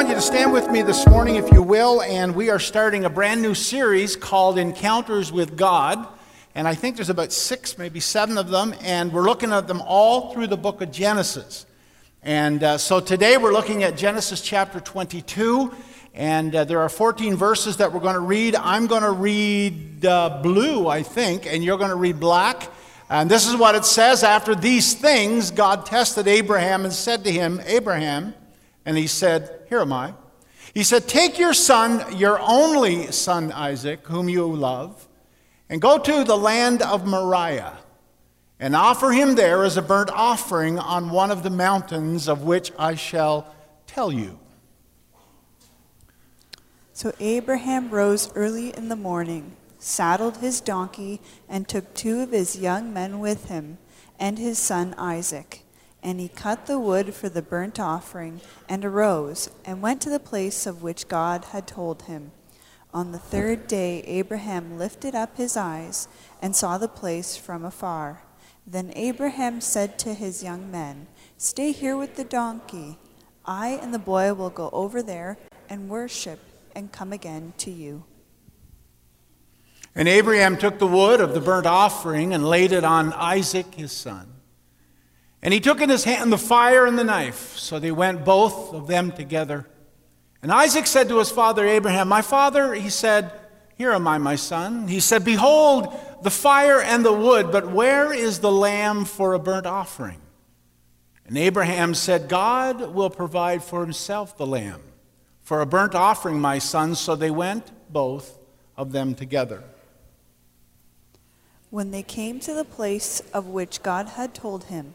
want you to stand with me this morning, if you will, and we are starting a brand new series called Encounters with God. And I think there's about six, maybe seven of them, and we're looking at them all through the book of Genesis. And uh, so today we're looking at Genesis chapter 22, and uh, there are 14 verses that we're going to read. I'm going to read uh, blue, I think, and you're going to read black. And this is what it says After these things, God tested Abraham and said to him, Abraham, and he said, Here am I. He said, Take your son, your only son Isaac, whom you love, and go to the land of Moriah, and offer him there as a burnt offering on one of the mountains of which I shall tell you. So Abraham rose early in the morning, saddled his donkey, and took two of his young men with him, and his son Isaac. And he cut the wood for the burnt offering, and arose, and went to the place of which God had told him. On the third day, Abraham lifted up his eyes and saw the place from afar. Then Abraham said to his young men, Stay here with the donkey. I and the boy will go over there and worship and come again to you. And Abraham took the wood of the burnt offering and laid it on Isaac his son. And he took in his hand the fire and the knife. So they went both of them together. And Isaac said to his father Abraham, My father, he said, Here am I, my son. He said, Behold, the fire and the wood, but where is the lamb for a burnt offering? And Abraham said, God will provide for himself the lamb for a burnt offering, my son. So they went both of them together. When they came to the place of which God had told him,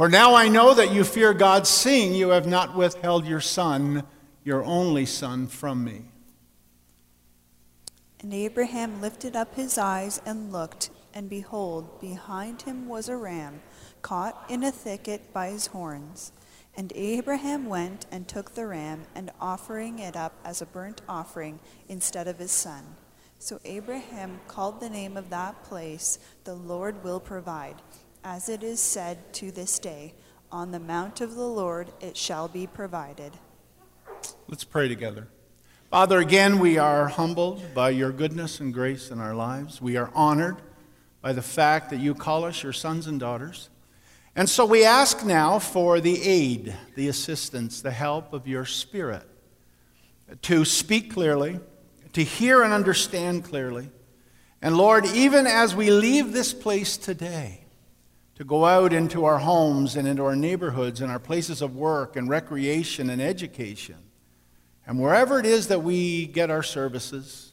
For now I know that you fear God, seeing you have not withheld your son, your only son, from me. And Abraham lifted up his eyes and looked, and behold, behind him was a ram, caught in a thicket by his horns. And Abraham went and took the ram, and offering it up as a burnt offering instead of his son. So Abraham called the name of that place, The Lord will provide as it is said to this day, On the mount of the Lord it shall be provided. Let's pray together. Father, again, we are humbled by your goodness and grace in our lives. We are honored by the fact that you call us your sons and daughters. And so we ask now for the aid, the assistance, the help of your Spirit to speak clearly, to hear and understand clearly. And Lord, even as we leave this place today, to go out into our homes and into our neighborhoods and our places of work and recreation and education and wherever it is that we get our services.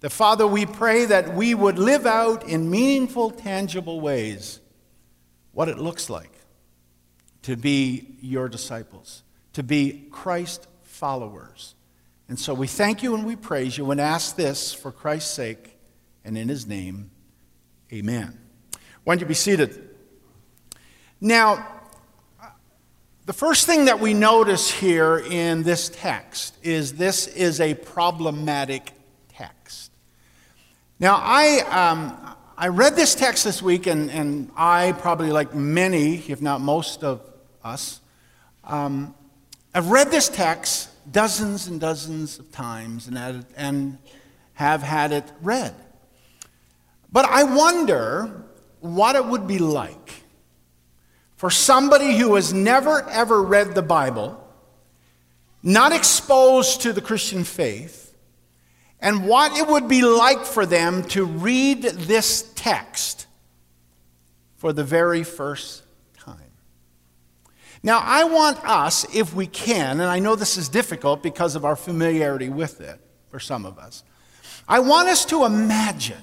That, Father, we pray that we would live out in meaningful, tangible ways what it looks like to be your disciples, to be Christ followers. And so we thank you and we praise you and ask this for Christ's sake and in his name. Amen. Why don't you be seated? Now, the first thing that we notice here in this text is this is a problematic text. Now, I, um, I read this text this week, and, and I, probably like many, if not most of us, um, I've read this text dozens and dozens of times and, and have had it read. But I wonder what it would be like for somebody who has never ever read the Bible, not exposed to the Christian faith, and what it would be like for them to read this text for the very first time. Now, I want us, if we can, and I know this is difficult because of our familiarity with it for some of us, I want us to imagine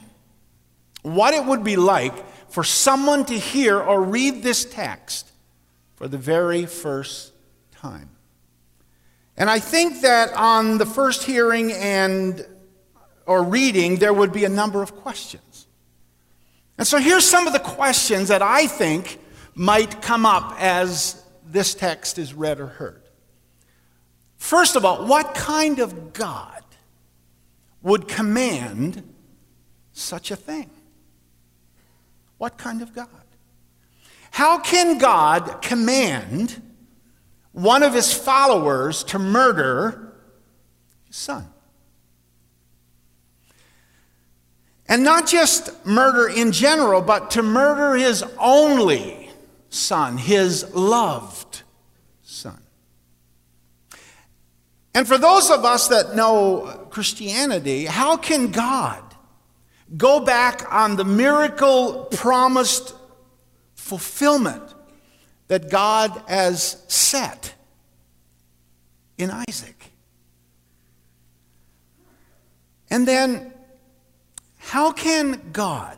what it would be like for someone to hear or read this text for the very first time. And I think that on the first hearing and or reading, there would be a number of questions. And so here's some of the questions that I think might come up as this text is read or heard. First of all, what kind of God would command such a thing? What kind of God? How can God command one of his followers to murder his son? And not just murder in general, but to murder his only son, his loved son. And for those of us that know Christianity, how can God go back on the miracle promised fulfillment that God has set in Isaac? And then how can God,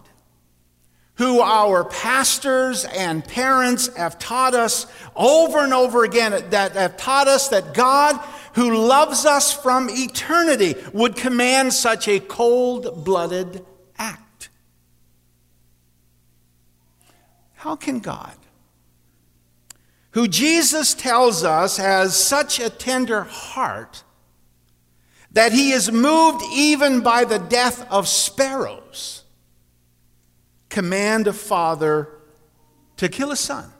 who our pastors and parents have taught us over and over again, that have taught us that God, who loves us from eternity, would command such a cold blooded act? How can God, who Jesus tells us has such a tender heart, that he is moved even by the death of sparrows, command a father to kill a son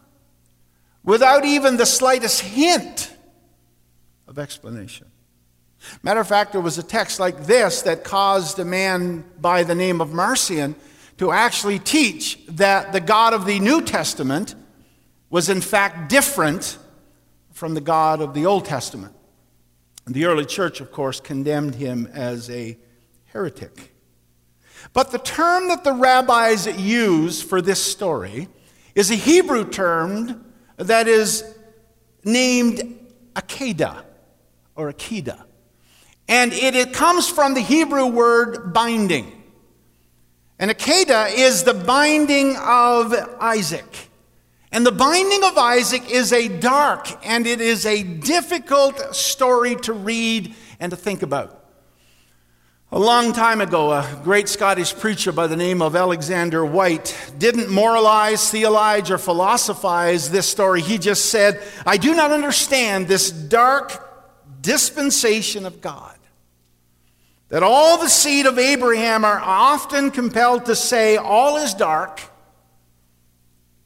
without even the slightest hint of explanation. Matter of fact, there was a text like this that caused a man by the name of Marcion to actually teach that the God of the New Testament was in fact different from the God of the Old Testament. The early church, of course, condemned him as a heretic. But the term that the rabbis use for this story is a Hebrew term that is named Akedah or Akedah. And it, it comes from the Hebrew word binding. And Akedah is the binding of Isaac. And the binding of Isaac is a dark and it is a difficult story to read and to think about. A long time ago, a great Scottish preacher by the name of Alexander Whyte didn't moralize, theologize, or philosophize this story. He just said, I do not understand this dark dispensation of God. That all the seed of Abraham are often compelled to say, All is dark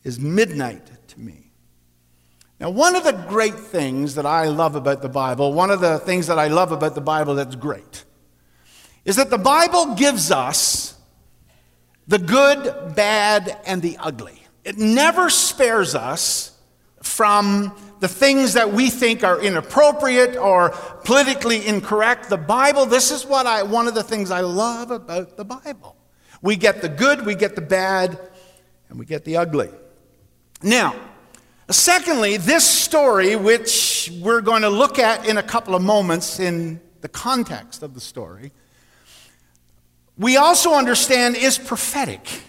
is midnight to me. Now, one of the great things that I love about the Bible, one of the things that I love about the Bible that's great, is that the Bible gives us the good, bad, and the ugly. It never spares us from the things that we think are inappropriate or politically incorrect. The Bible, this is what I one of the things I love about the Bible. We get the good, we get the bad, and we get the ugly. Now, secondly, this story, which we're going to look at in a couple of moments in the context of the story, we also understand is prophetic.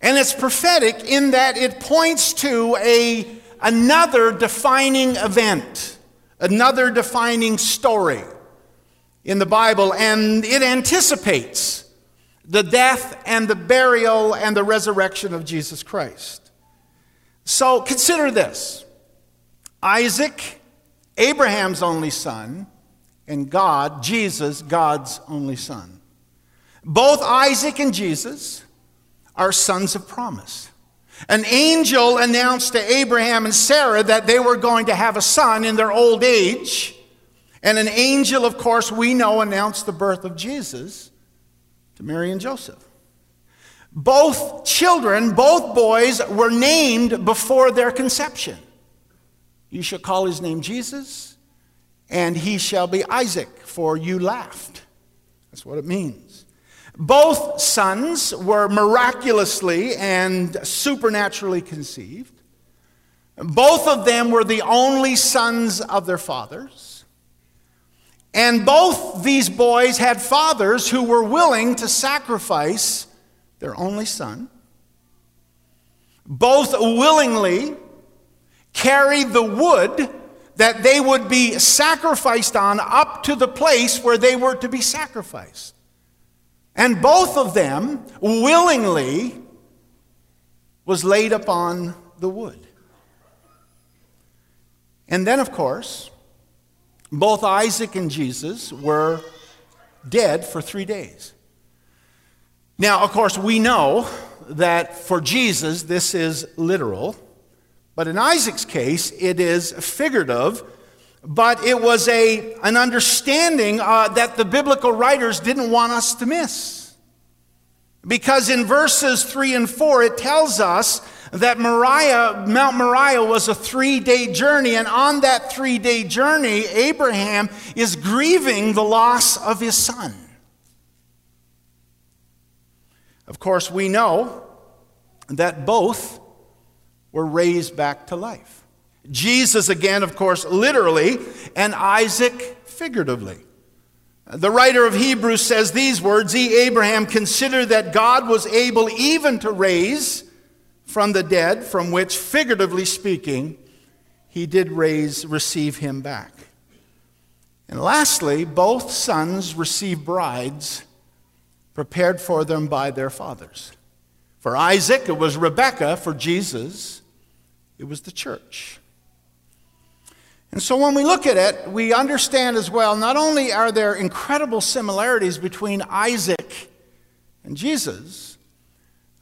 And it's prophetic in that it points to a, another defining event, another defining story in the Bible, and it anticipates the death and the burial and the resurrection of Jesus Christ. So consider this Isaac, Abraham's only son, and God, Jesus, God's only son. Both Isaac and Jesus are sons of promise. An angel announced to Abraham and Sarah that they were going to have a son in their old age. And an angel, of course, we know announced the birth of Jesus to Mary and Joseph. Both children, both boys, were named before their conception. You shall call his name Jesus, and he shall be Isaac, for you laughed. That's what it means. Both sons were miraculously and supernaturally conceived. Both of them were the only sons of their fathers. And both these boys had fathers who were willing to sacrifice their only son, both willingly carried the wood that they would be sacrificed on up to the place where they were to be sacrificed. And both of them willingly was laid upon the wood. And then, of course, both Isaac and Jesus were dead for three days. Now, of course, we know that for Jesus, this is literal. But in Isaac's case, it is figurative, but it was a, an understanding uh, that the biblical writers didn't want us to miss. Because in verses 3 and 4, it tells us that Moriah, Mount Moriah was a three day journey, and on that three day journey, Abraham is grieving the loss of his son. Of course, we know that both were raised back to life. Jesus, again, of course, literally, and Isaac figuratively. The writer of Hebrews says these words He, Abraham, considered that God was able even to raise from the dead, from which, figuratively speaking, he did raise, receive him back. And lastly, both sons receive brides prepared for them by their fathers. For Isaac, it was Rebekah. For Jesus, it was the church. And so when we look at it, we understand as well not only are there incredible similarities between Isaac and Jesus,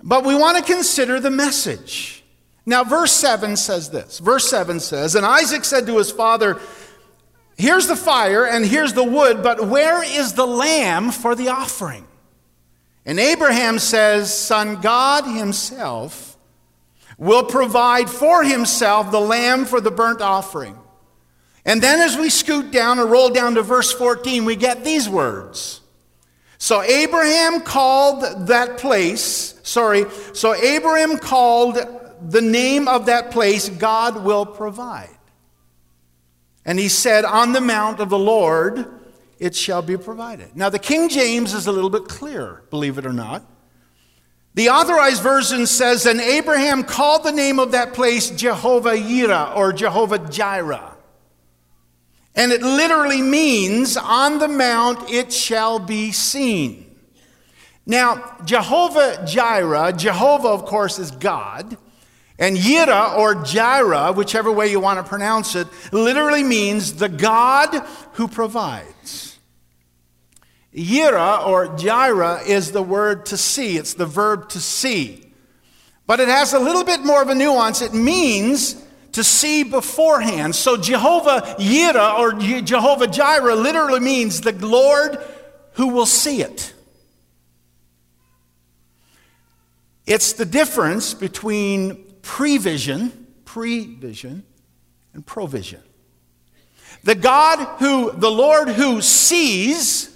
but we want to consider the message. Now, verse 7 says this. Verse 7 says, And Isaac said to his father, Here's the fire and here's the wood, but where is the lamb for the offering? And Abraham says, Son, God Himself will provide for Himself the lamb for the burnt offering. And then as we scoot down and roll down to verse 14, we get these words. So Abraham called that place, sorry, so Abraham called the name of that place, God will provide. And he said, On the mount of the Lord it shall be provided. Now, the King James is a little bit clearer, believe it or not. The authorized version says, And Abraham called the name of that place Jehovah Yireh or Jehovah Jireh. And it literally means, on the mount it shall be seen. Now, Jehovah Jireh, Jehovah, of course, is God. And Yireh or Jireh, whichever way you want to pronounce it, literally means the God who provides. Yireh or Jireh is the word to see, it's the verb to see. But it has a little bit more of a nuance. It means to see beforehand. So Jehovah Yireh or Jehovah Jireh literally means the Lord who will see it. It's the difference between prevision, prevision, and provision. The God who, the Lord who sees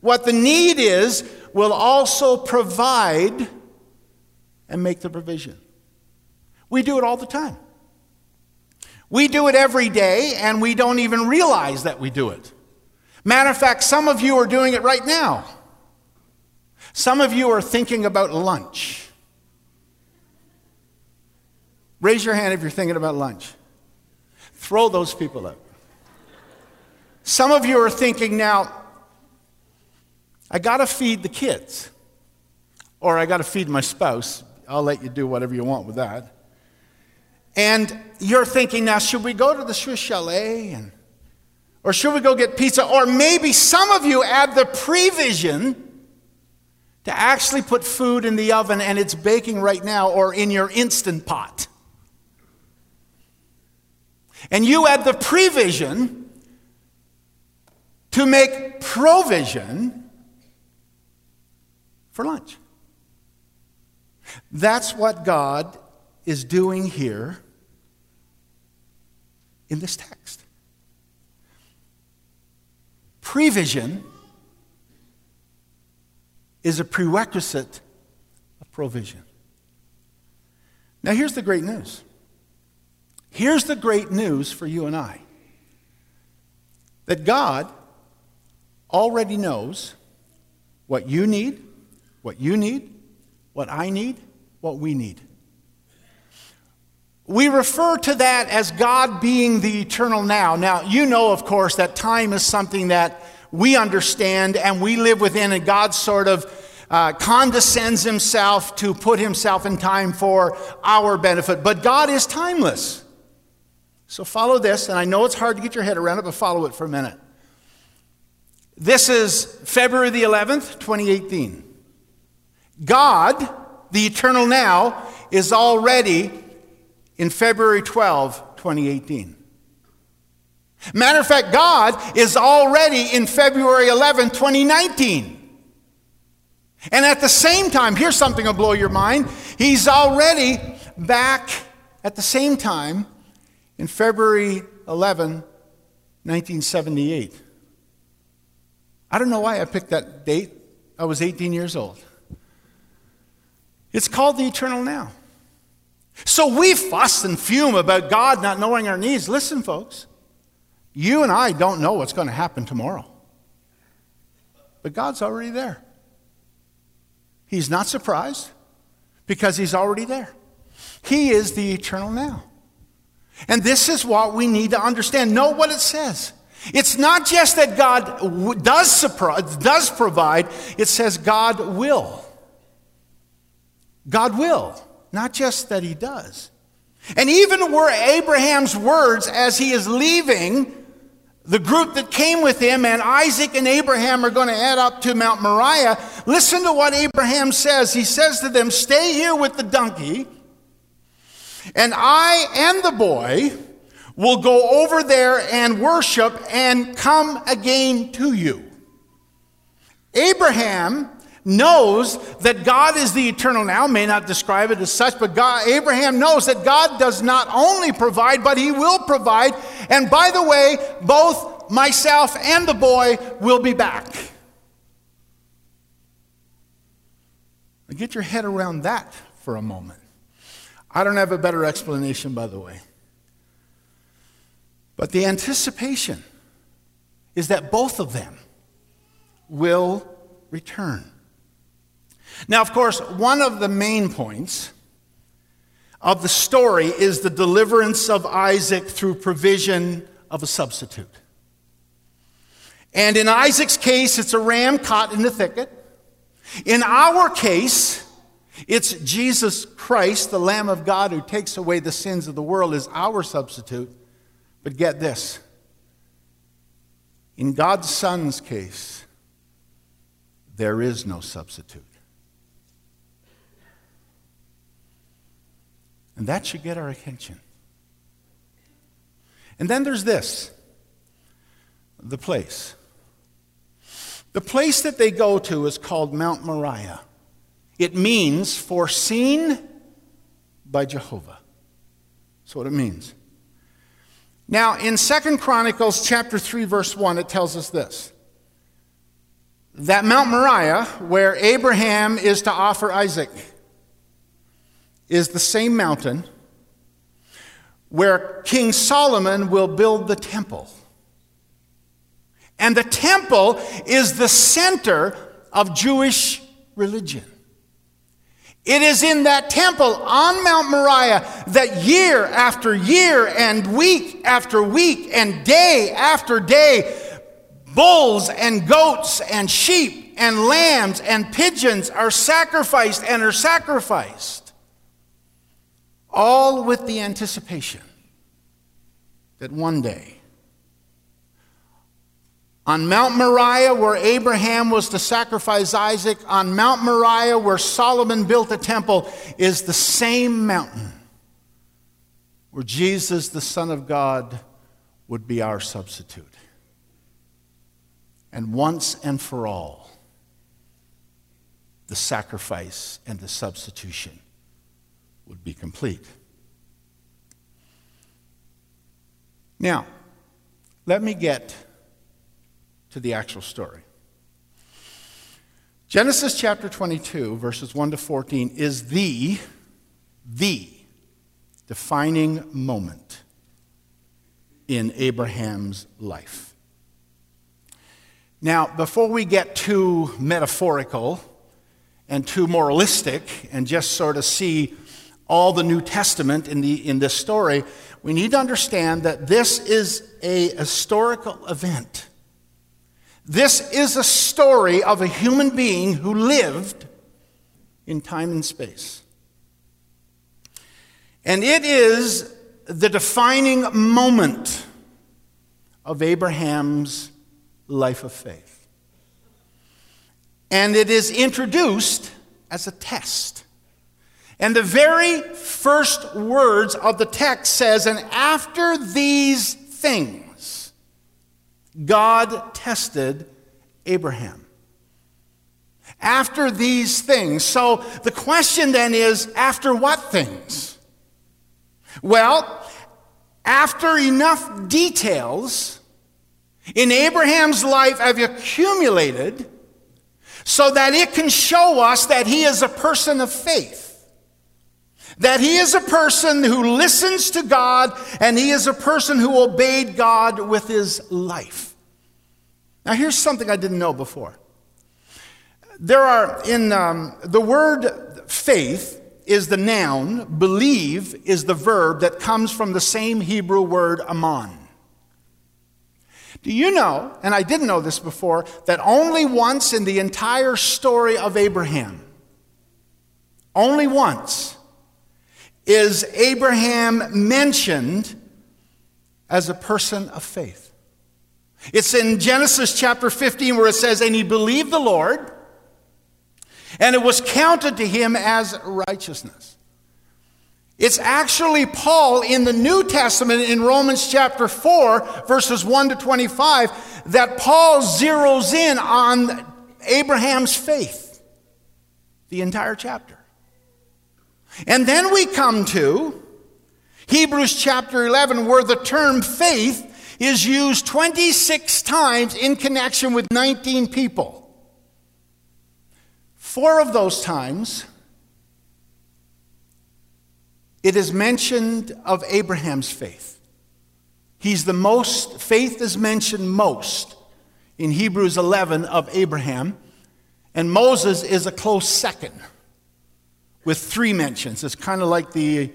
what the need is, will also provide and make the provision. We do it all the time. We do it every day, and we don't even realize that we do it. Matter of fact, some of you are doing it right now. Some of you are thinking about lunch. Raise your hand if you're thinking about lunch. Throw those people out. Some of you are thinking now, I got to feed the kids, or I got to feed my spouse. I'll let you do whatever you want with that. And you're thinking now, should we go to the Swiss Chalet? And, or should we go get pizza? Or maybe some of you add the prevision to actually put food in the oven and it's baking right now or in your instant pot. And you add the prevision to make provision for lunch. That's what God is doing here in this text. Prevision is a prerequisite of provision. Now, here's the great news. Here's the great news for you and I that God already knows what you need, what you need, what I need, what we need. We refer to that as God being the eternal now. Now, you know, of course, that time is something that we understand and we live within, and God sort of uh, condescends himself to put himself in time for our benefit. But God is timeless. So follow this, and I know it's hard to get your head around it, but follow it for a minute. This is February the 11th, 2018. God, the eternal now, is already in February 12, 2018. Matter of fact, God is already in February 11, 2019. And at the same time, here's something that'll blow your mind. He's already back at the same time in February 11, 1978. I don't know why I picked that date. I was 18 years old. It's called the eternal now. So we fuss and fume about God not knowing our needs. Listen, folks, you and I don't know what's going to happen tomorrow. But God's already there. He's not surprised because He's already there. He is the eternal now. And this is what we need to understand. Know what it says. It's not just that God does, surprise, does provide, it says God will. God will, not just that He does. And even were Abraham's words as he is leaving the group that came with him, and Isaac and Abraham are going to head up to Mount Moriah. Listen to what Abraham says. He says to them, Stay here with the donkey, and I and the boy will go over there and worship and come again to you. Abraham knows that God is the eternal now, may not describe it as such, but God, Abraham knows that God does not only provide, but he will provide. And by the way, both myself and the boy will be back. Now get your head around that for a moment. I don't have a better explanation, by the way. But the anticipation is that both of them will return. Now, of course, one of the main points of the story is the deliverance of Isaac through provision of a substitute. And in Isaac's case, it's a ram caught in the thicket. In our case, it's Jesus Christ, the Lamb of God who takes away the sins of the world, is our substitute. But get this in God's Son's case, there is no substitute. And that should get our attention. And then there's this the place. The place that they go to is called Mount Moriah. It means foreseen by Jehovah. That's what it means. Now, in Second Chronicles chapter 3, verse 1, it tells us this. That Mount Moriah, where Abraham is to offer Isaac, is the same mountain where King Solomon will build the temple. And the temple is the center of Jewish religion. It is in that temple on Mount Moriah that year after year and week after week and day after day, bulls and goats and sheep and lambs and pigeons are sacrificed and are sacrificed all with the anticipation that one day, on Mount Moriah, where Abraham was to sacrifice Isaac, on Mount Moriah, where Solomon built the temple, is the same mountain where Jesus, the Son of God, would be our substitute. And once and for all, the sacrifice and the substitution would be complete. Now, let me get to the actual story. Genesis chapter 22, verses 1 to 14, is the, the defining moment in Abraham's life. Now, before we get too metaphorical and too moralistic and just sort of see all the New Testament in, the, in this story, we need to understand that this is a historical event. This is a story of a human being who lived in time and space. And it is the defining moment of Abraham's life of faith. And it is introduced as a test. And the very first words of the text says, and after these things, God tested Abraham. After these things. So the question then is, after what things? Well, after enough details in Abraham's life have accumulated so that it can show us that he is a person of faith. That he is a person who listens to God and he is a person who obeyed God with his life. Now, here's something I didn't know before. There are, in um, the word faith is the noun, believe is the verb that comes from the same Hebrew word aman. Do you know, and I didn't know this before, that only once in the entire story of Abraham, only once, is Abraham mentioned as a person of faith? It's in Genesis chapter 15 where it says, And he believed the Lord, and it was counted to him as righteousness. It's actually Paul in the New Testament in Romans chapter 4, verses 1 to 25, that Paul zeroes in on Abraham's faith, the entire chapter. And then we come to Hebrews chapter 11, where the term faith is used 26 times in connection with 19 people. Four of those times, it is mentioned of Abraham's faith. He's the most, faith is mentioned most in Hebrews 11 of Abraham, and Moses is a close second with three mentions. It's kind of like the,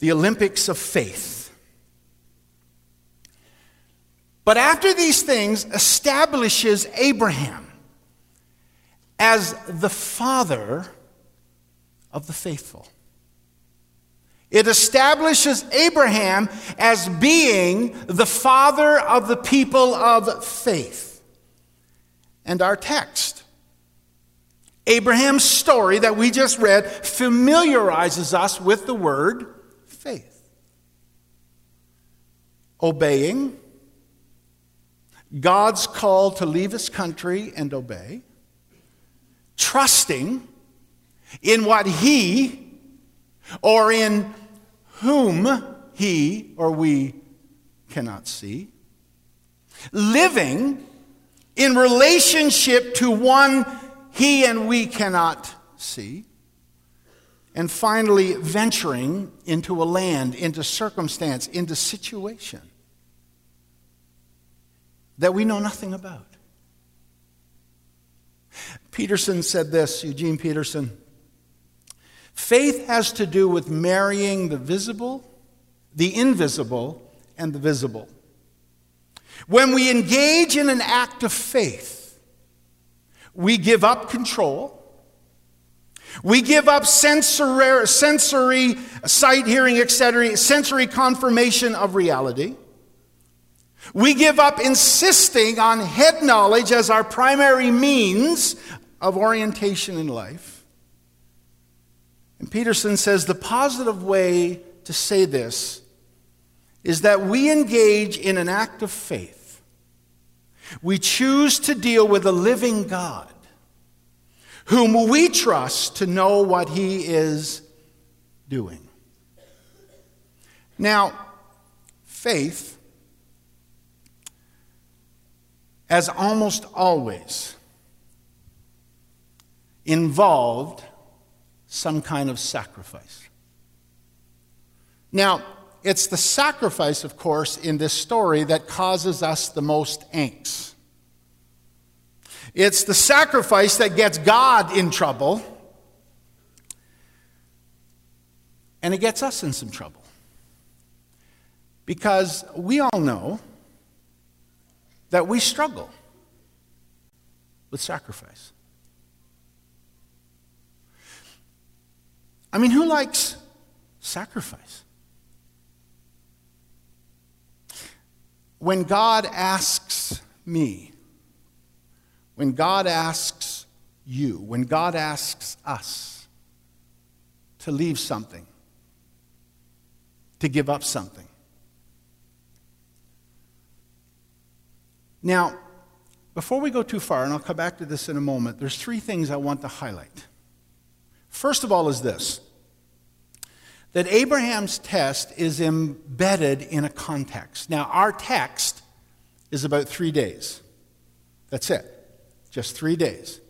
the Olympics of faith. But after these things establishes Abraham as the father of the faithful. It establishes Abraham as being the father of the people of faith. And our text, Abraham's story that we just read, familiarizes us with the word faith. Obeying, God's call to leave his country and obey trusting in what he or in whom he or we cannot see, living in relationship to one he and we cannot see, and finally venturing into a land, into circumstance, into situation that we know nothing about. Peterson said this, Eugene Peterson faith has to do with marrying the visible, the invisible, and the visible. When we engage in an act of faith, we give up control. We give up sensory, sensory sight, hearing, etc., sensory confirmation of reality. We give up insisting on head knowledge as our primary means of orientation in life. And Peterson says the positive way to say this is that we engage in an act of faith. We choose to deal with a living God whom we trust to know what he is doing. Now, faith, as almost always, involved some kind of sacrifice. Now, it's the sacrifice, of course, in this story that causes us the most angst. It's the sacrifice that gets God in trouble. And it gets us in some trouble. Because we all know that we struggle with sacrifice. I mean, who likes sacrifice? When God asks me, when God asks you, when God asks us to leave something, to give up something. Now, before we go too far, and I'll come back to this in a moment, there's three things I want to highlight. First of all, is this that Abraham's test is embedded in a context. Now, our text is about three days. That's it, just three days.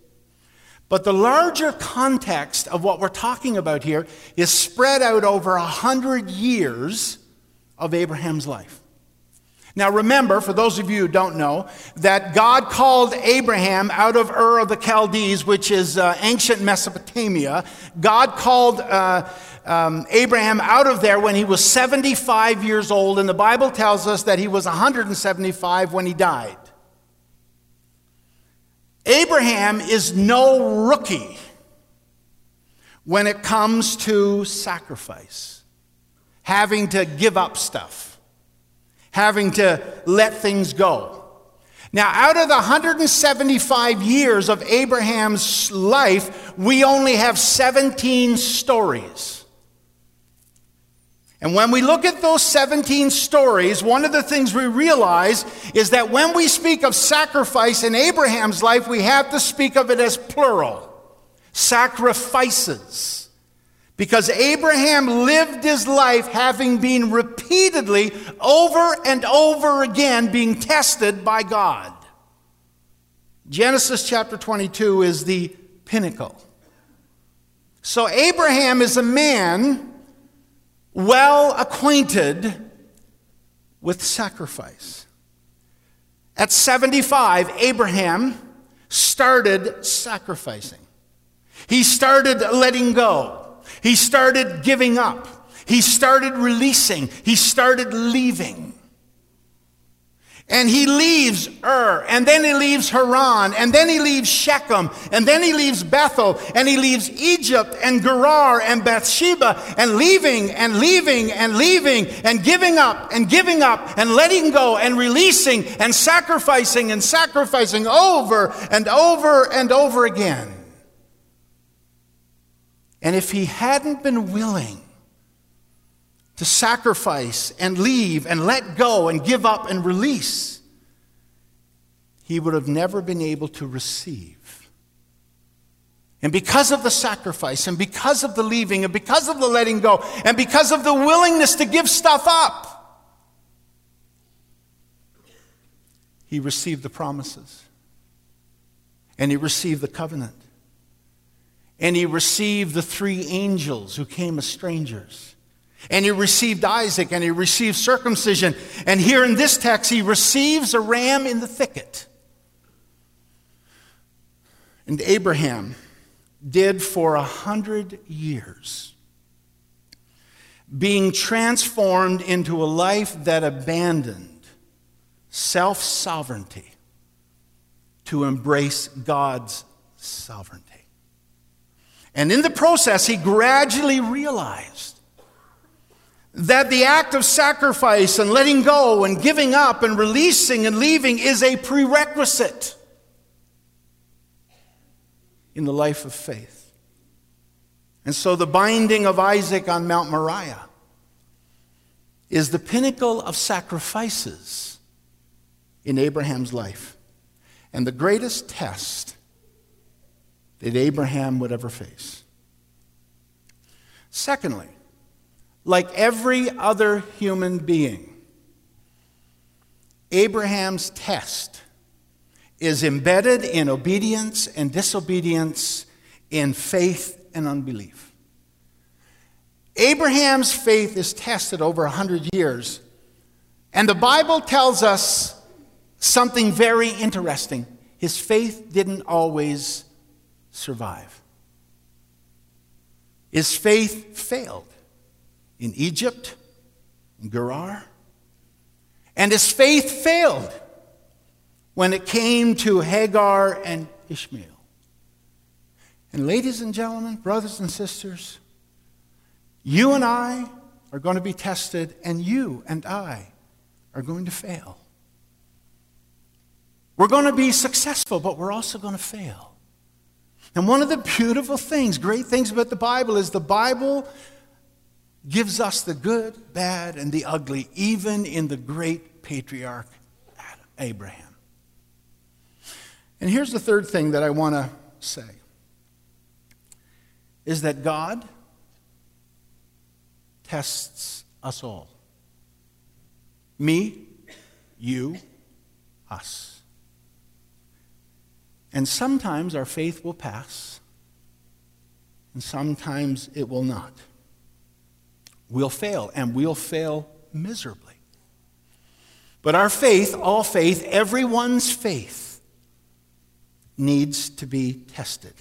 But the larger context of what we're talking about here is spread out over a hundred years of Abraham's life. Now, remember, for those of you who don't know, that God called Abraham out of Ur of the Chaldees, which is uh, ancient Mesopotamia. God called uh, um, Abraham out of there when he was 75 years old, and the Bible tells us that he was 175 when he died. Abraham is no rookie when it comes to sacrifice, having to give up stuff, having to let things go. Now, out of the 175 years of Abraham's life, we only have 17 stories. And when we look at those 17 stories, one of the things we realize is that when we speak of sacrifice in Abraham's life, we have to speak of it as plural sacrifices. Because Abraham lived his life having been repeatedly, over and over again, being tested by God. Genesis chapter 22 is the pinnacle. So, Abraham is a man well acquainted with sacrifice. At 75, Abraham started sacrificing. He started letting go. He started giving up. He started releasing. He started leaving. And he leaves Ur, and then he leaves Haran, and then he leaves Shechem, and then he leaves Bethel, and he leaves Egypt and Gerar and Bathsheba, and leaving and leaving and leaving and giving up and giving up and letting go and releasing and sacrificing and sacrificing over and over and over again. And if he hadn't been willing to sacrifice and leave and let go and give up and release, he would have never been able to receive. And because of the sacrifice, and because of the leaving, and because of the letting go, and because of the willingness to give stuff up, he received the promises. And he received the covenant. And he received the three angels who came as strangers. And he received Isaac and he received circumcision. And here in this text, he receives a ram in the thicket. And Abraham did for a hundred years, being transformed into a life that abandoned self sovereignty to embrace God's sovereignty. And in the process, he gradually realized that the act of sacrifice and letting go and giving up and releasing and leaving is a prerequisite in the life of faith. And so the binding of Isaac on Mount Moriah is the pinnacle of sacrifices in Abraham's life and the greatest test that Abraham would ever face. Secondly, like every other human being. Abraham's test is embedded in obedience and disobedience, in faith and unbelief. Abraham's faith is tested over 100 years, and the Bible tells us something very interesting. His faith didn't always survive, his faith failed. In Egypt, in Gerar. And his faith failed when it came to Hagar and Ishmael. And, ladies and gentlemen, brothers and sisters, you and I are going to be tested, and you and I are going to fail. We're going to be successful, but we're also going to fail. And one of the beautiful things, great things about the Bible is the Bible gives us the good, bad, and the ugly, even in the great patriarch Adam, Abraham. And here's the third thing that I want to say is that God tests us all. Me, you, us. And sometimes our faith will pass, and sometimes it will not. We'll fail, and we'll fail miserably. But our faith, all faith, everyone's faith, needs to be tested.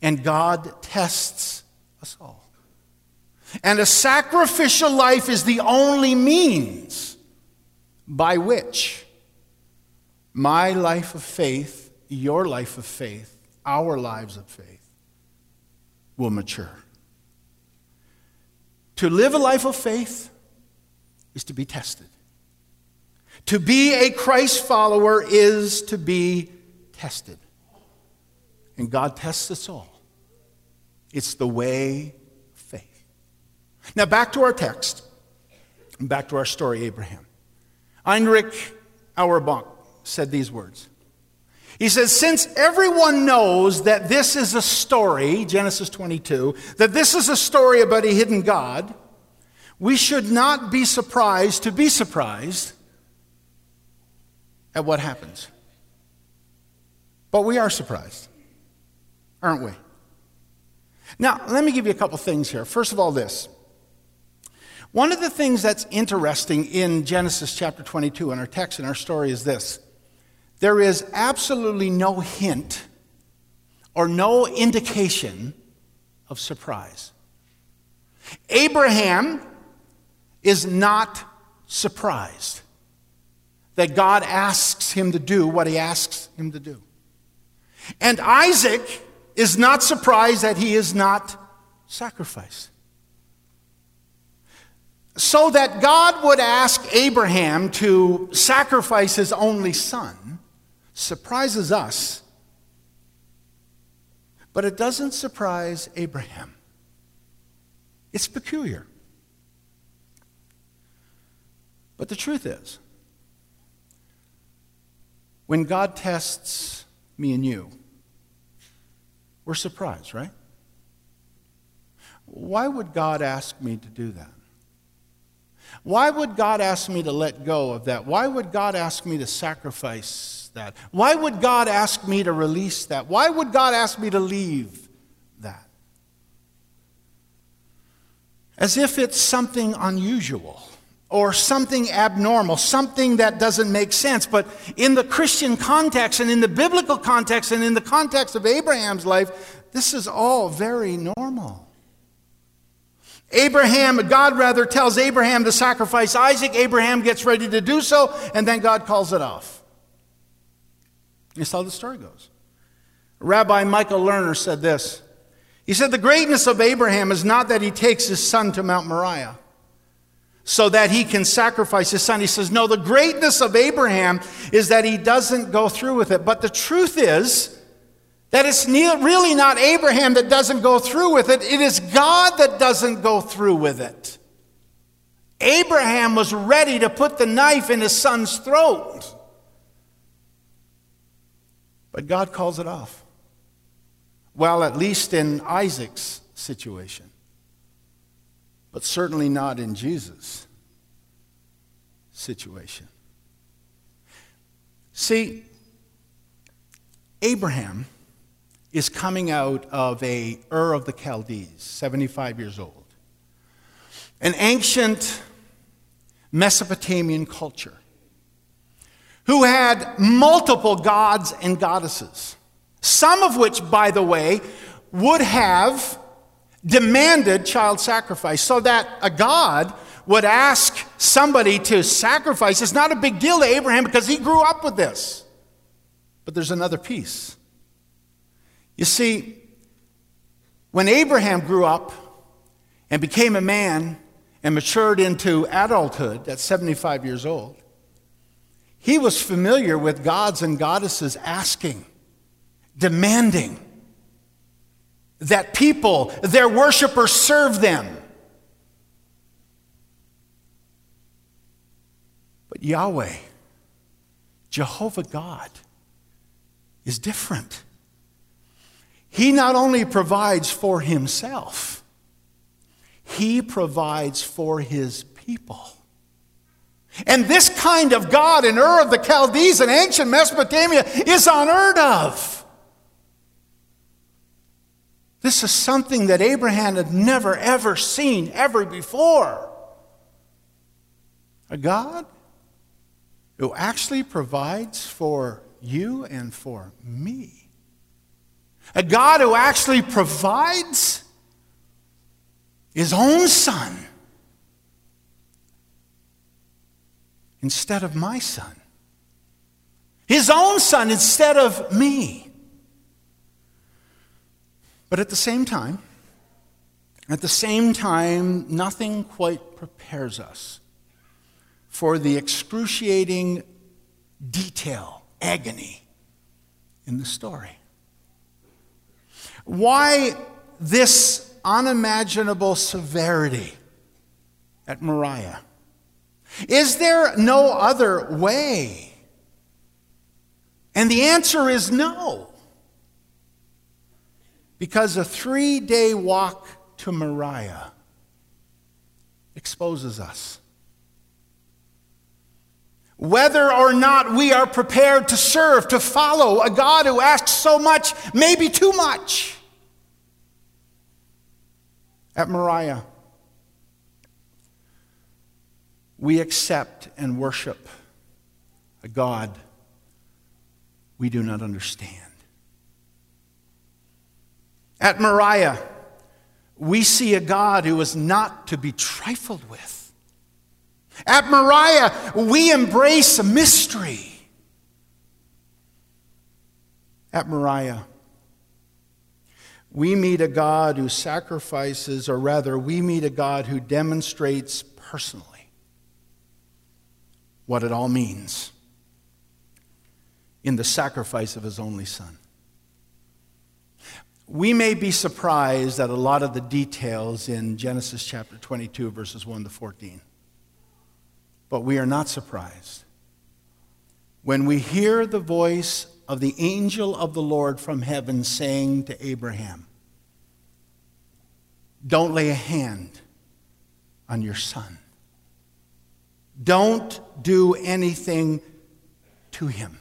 And God tests us all. And a sacrificial life is the only means by which my life of faith, your life of faith, our lives of faith will mature. To live a life of faith is to be tested. To be a Christ follower is to be tested. And God tests us all. It's the way of faith. Now, back to our text, and back to our story, Abraham. Heinrich Auerbach said these words. He says, Since everyone knows that this is a story, Genesis 22, that this is a story about a hidden God, we should not be surprised to be surprised at what happens. But we are surprised, aren't we? Now, let me give you a couple things here. First of all, this. One of the things that's interesting in Genesis chapter 22 in our text and our story is this there is absolutely no hint or no indication of surprise. Abraham is not surprised that God asks him to do what he asks him to do. And Isaac is not surprised that he is not sacrificed. So that God would ask Abraham to sacrifice his only son surprises us, but it doesn't surprise Abraham. It's peculiar. But the truth is, when God tests me and you, we're surprised, right? Why would God ask me to do that? Why would God ask me to let go of that? Why would God ask me to sacrifice that? Why would God ask me to release that? Why would God ask me to leave that? As if it's something unusual or something abnormal, something that doesn't make sense. But in the Christian context and in the biblical context and in the context of Abraham's life, this is all very normal. Abraham, God rather tells Abraham to sacrifice Isaac. Abraham gets ready to do so, and then God calls it off. That's how the story goes. Rabbi Michael Lerner said this. He said, The greatness of Abraham is not that he takes his son to Mount Moriah so that he can sacrifice his son. He says, No, the greatness of Abraham is that he doesn't go through with it. But the truth is that it's really not Abraham that doesn't go through with it, it is God that doesn't go through with it. Abraham was ready to put the knife in his son's throat. But God calls it off. Well, at least in Isaac's situation but certainly not in Jesus' situation. See, Abraham is coming out of a Ur of the Chaldees, 75 years old, an ancient Mesopotamian culture who had multiple gods and goddesses, some of which, by the way, would have demanded child sacrifice. So that a God would ask somebody to sacrifice is not a big deal to Abraham because he grew up with this. But there's another piece. You see, when Abraham grew up and became a man and matured into adulthood at 75 years old, he was familiar with gods and goddesses asking, demanding that people, their worshipers, serve them. But Yahweh, Jehovah God, is different. He not only provides for himself, he provides for his people. And this kind of God in Ur of the Chaldees in ancient Mesopotamia is unheard of. This is something that Abraham had never, ever seen ever before. A God who actually provides for you and for me. A God who actually provides his own son instead of my son. His own son instead of me. But at the same time, at the same time, nothing quite prepares us for the excruciating detail, agony in the story. Why this unimaginable severity at Moriah? Is there no other way? And the answer is no. Because a three day walk to Moriah exposes us. Whether or not we are prepared to serve, to follow a God who asks so much, maybe too much. At Moriah, we accept and worship a God we do not understand. At Moriah, we see a God who is not to be trifled with. At Moriah, we embrace a mystery. At Moriah, we meet a God who sacrifices, or rather, we meet a God who demonstrates personally what it all means in the sacrifice of his only son. We may be surprised at a lot of the details in Genesis chapter 22, verses 1 to 14. But we are not surprised when we hear the voice of the angel of the Lord from heaven saying to Abraham, Don't lay a hand on your son. Don't do anything to him.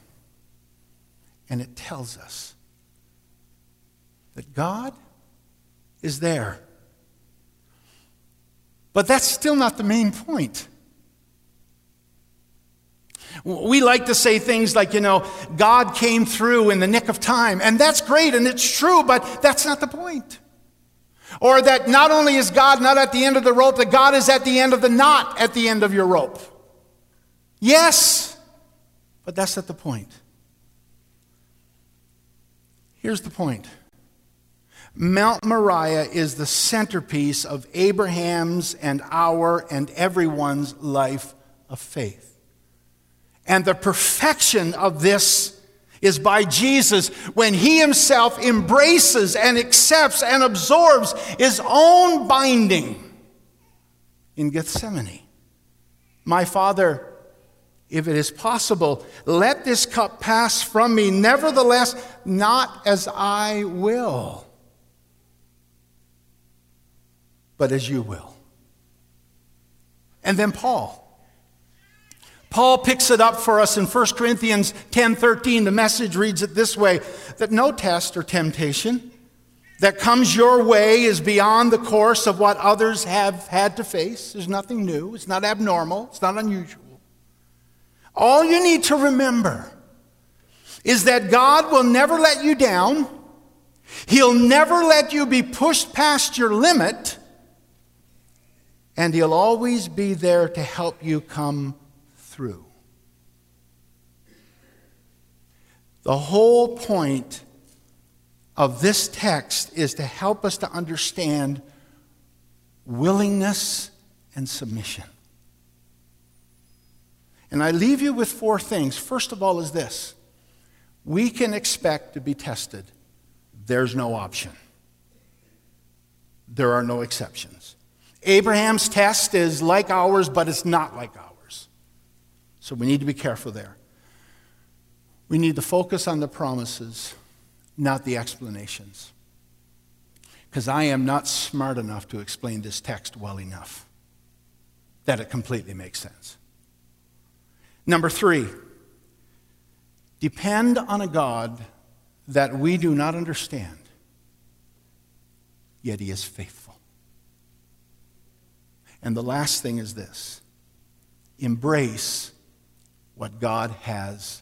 And it tells us that God is there. But that's still not the main point. We like to say things like, you know, God came through in the nick of time. And that's great and it's true, but that's not the point. Or that not only is God not at the end of the rope, that God is at the end of the knot at the end of your rope. Yes, but that's not the point. Here's the point Mount Moriah is the centerpiece of Abraham's and our and everyone's life of faith. And the perfection of this is by Jesus when he himself embraces and accepts and absorbs his own binding in Gethsemane. My Father, if it is possible, let this cup pass from me. Nevertheless, not as I will, but as you will. And then Paul. Paul picks it up for us in 1 Corinthians 10:13. The message reads it this way: that no test or temptation that comes your way is beyond the course of what others have had to face. There's nothing new, it's not abnormal, it's not unusual. All you need to remember is that God will never let you down. He'll never let you be pushed past your limit, and He'll always be there to help you come through. The whole point of this text is to help us to understand willingness and submission. And I leave you with four things. First of all, is this we can expect to be tested, there's no option, there are no exceptions. Abraham's test is like ours, but it's not like ours. So we need to be careful there. We need to focus on the promises, not the explanations. Because I am not smart enough to explain this text well enough that it completely makes sense. Number three, depend on a God that we do not understand, yet He is faithful. And the last thing is this embrace what God has